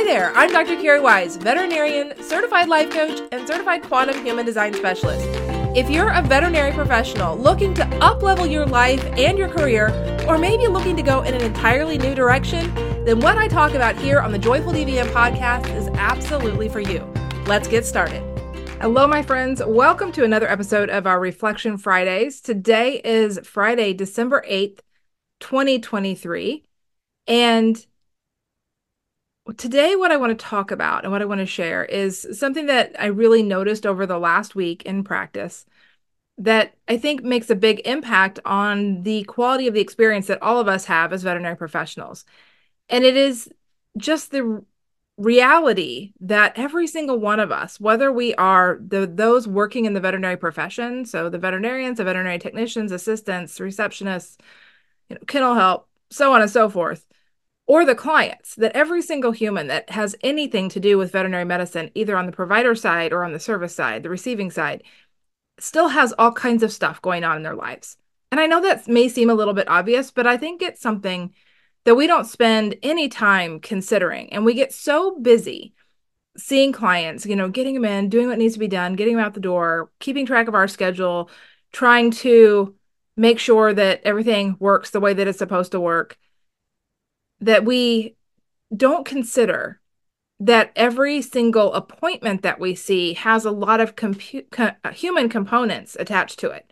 Hi there, I'm Dr. Carrie Wise, veterinarian, certified life coach, and certified quantum human design specialist. If you're a veterinary professional looking to uplevel your life and your career, or maybe looking to go in an entirely new direction, then what I talk about here on the Joyful DVM podcast is absolutely for you. Let's get started. Hello, my friends. Welcome to another episode of our Reflection Fridays. Today is Friday, December 8th, 2023. And today, what I want to talk about and what I want to share is something that I really noticed over the last week in practice that I think makes a big impact on the quality of the experience that all of us have as veterinary professionals. And it is just the reality that every single one of us, whether we are the those working in the veterinary profession, so the veterinarians, the veterinary technicians, assistants, receptionists, you know, kennel help, so on and so forth, or the clients that every single human that has anything to do with veterinary medicine, either on the provider side or on the service side, the receiving side, still has all kinds of stuff going on in their lives. And I know that may seem a little bit obvious, but I think it's something that we don't spend any time considering. And we get so busy seeing clients, you know, getting them in, doing what needs to be done, getting them out the door, keeping track of our schedule, trying to make sure that everything works the way that it's supposed to work that we don't consider that every single appointment that we see has a lot of compu- co- uh, human components attached to it.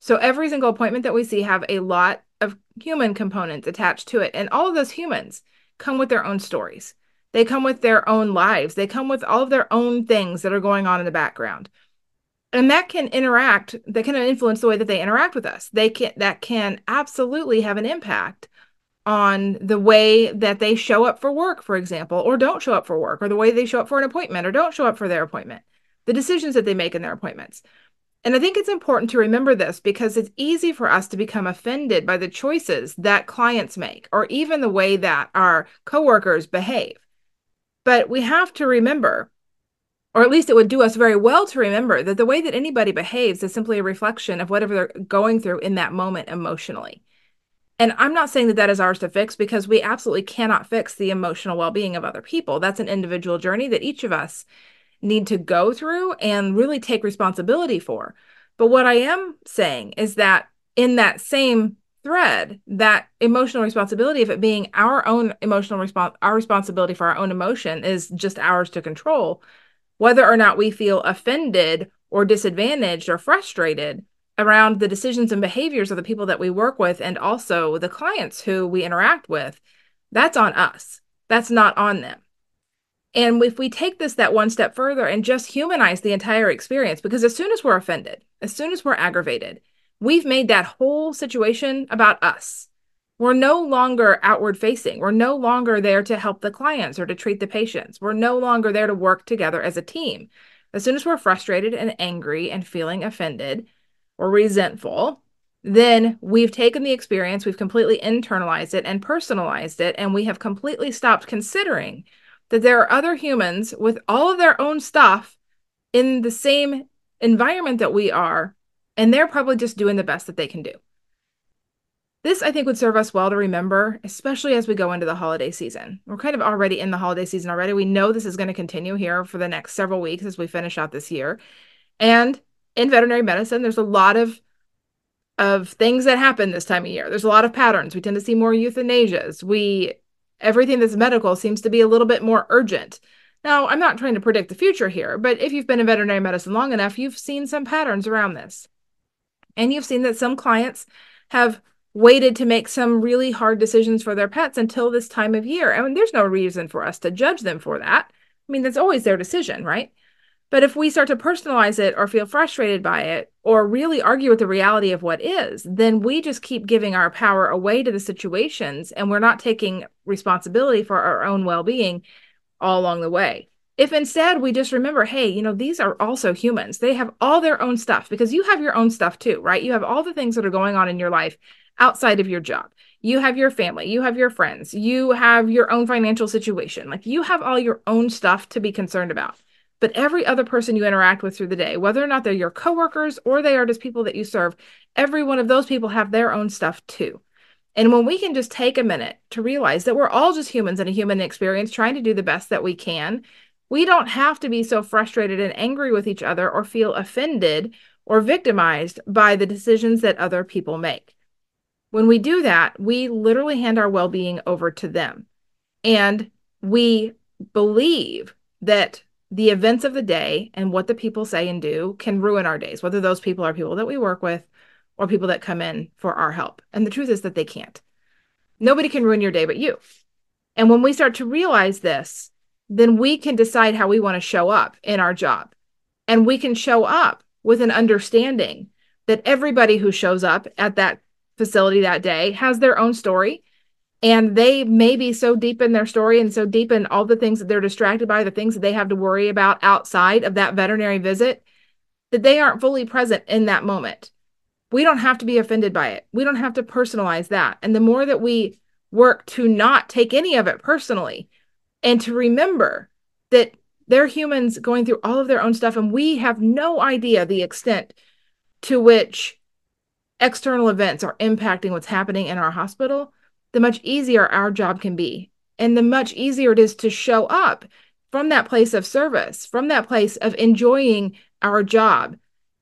So every single appointment that we see have a lot of human components attached to it and all of those humans come with their own stories. They come with their own lives. They come with all of their own things that are going on in the background. And that can interact, that can influence the way that they interact with us. They can that can absolutely have an impact on the way that they show up for work, for example, or don't show up for work, or the way they show up for an appointment or don't show up for their appointment, the decisions that they make in their appointments. And I think it's important to remember this because it's easy for us to become offended by the choices that clients make or even the way that our coworkers behave. But we have to remember, or at least it would do us very well to remember, that the way that anybody behaves is simply a reflection of whatever they're going through in that moment emotionally. And I'm not saying that that is ours to fix because we absolutely cannot fix the emotional well being of other people. That's an individual journey that each of us need to go through and really take responsibility for. But what I am saying is that in that same thread, that emotional responsibility of it being our own emotional response, our responsibility for our own emotion is just ours to control. Whether or not we feel offended or disadvantaged or frustrated around the decisions and behaviors of the people that we work with and also the clients who we interact with, that's on us. That's not on them. And if we take this that one step further and just humanize the entire experience, because as soon as we're offended, as soon as we're aggravated, we've made that whole situation about us. We're no longer outward facing. We're no longer there to help the clients or to treat the patients. We're no longer there to work together as a team. As soon as we're frustrated and angry and feeling offended, or resentful, then we've taken the experience, we've completely internalized it and personalized it, and we have completely stopped considering that there are other humans with all of their own stuff in the same environment that we are, and they're probably just doing the best that they can do. This, I think, would serve us well to remember, especially as we go into the holiday season. We're kind of already in the holiday season already. We know this is going to continue here for the next several weeks as we finish out this year. And in veterinary medicine, there's a lot of of things that happen this time of year. There's a lot of patterns. We tend to see more euthanasias. We everything that's medical seems to be a little bit more urgent. Now, I'm not trying to predict the future here, but if you've been in veterinary medicine long enough, you've seen some patterns around this. And you've seen that some clients have waited to make some really hard decisions for their pets until this time of year. I mean, there's no reason for us to judge them for that. I mean, that's always their decision, right? But if we start to personalize it or feel frustrated by it or really argue with the reality of what is, then we just keep giving our power away to the situations and we're not taking responsibility for our own well being all along the way. If instead we just remember, hey, you know, these are also humans. They have all their own stuff because you have your own stuff too, right? You have all the things that are going on in your life outside of your job. You have your family, you have your friends, you have your own financial situation. Like you have all your own stuff to be concerned about but every other person you interact with through the day, whether or not they're your coworkers or they are just people that you serve, every one of those people have their own stuff too. And when we can just take a minute to realize that we're all just humans in a human experience trying to do the best that we can, we don't have to be so frustrated and angry with each other or feel offended or victimized by the decisions that other people make. When we do that, we literally hand our well being over to them. And we believe that the events of the day and what the people say and do can ruin our days, whether those people are people that we work with or people that come in for our help. And the truth is that they can't. Nobody can ruin your day but you. And when we start to realize this, then we can decide how we want to show up in our job. And we can show up with an understanding that everybody who shows up at that facility that day has their own story and they may be so deep in their story and so deep in all the things that they're distracted by, the things that they have to worry about outside of that veterinary visit, that they aren't fully present in that moment. We don't have to be offended by it. We don't have to personalize that. And the more that we work to not take any of it personally and to remember that they're humans going through all of their own stuff, and we have no idea the extent to which external events are impacting what's happening in our hospital the much easier our job can be. And the much easier it is to show up from that place of service, from that place of enjoying our job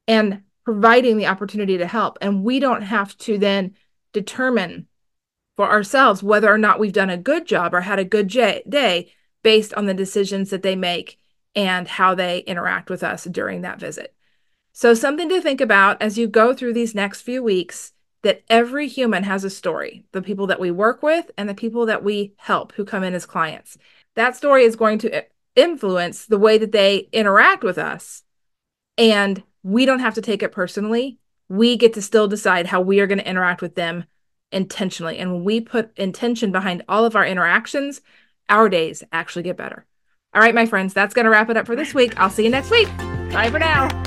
and providing the opportunity to help. And we don't have to then determine for ourselves whether or not we've done a good job or had a good j- day based on the decisions that they make and how they interact with us during that visit. So, something to think about as you go through these next few weeks that every human has a story the people that we work with and the people that we help who come in as clients. That story is going to influence the way that they interact with us. And we don't have to take it personally. We get to still decide how we are going to interact with them intentionally. And when we put intention behind all of our interactions, our days actually get better. All right, my friends, that's going to wrap it up for this week. I'll see you next week. Bye for now.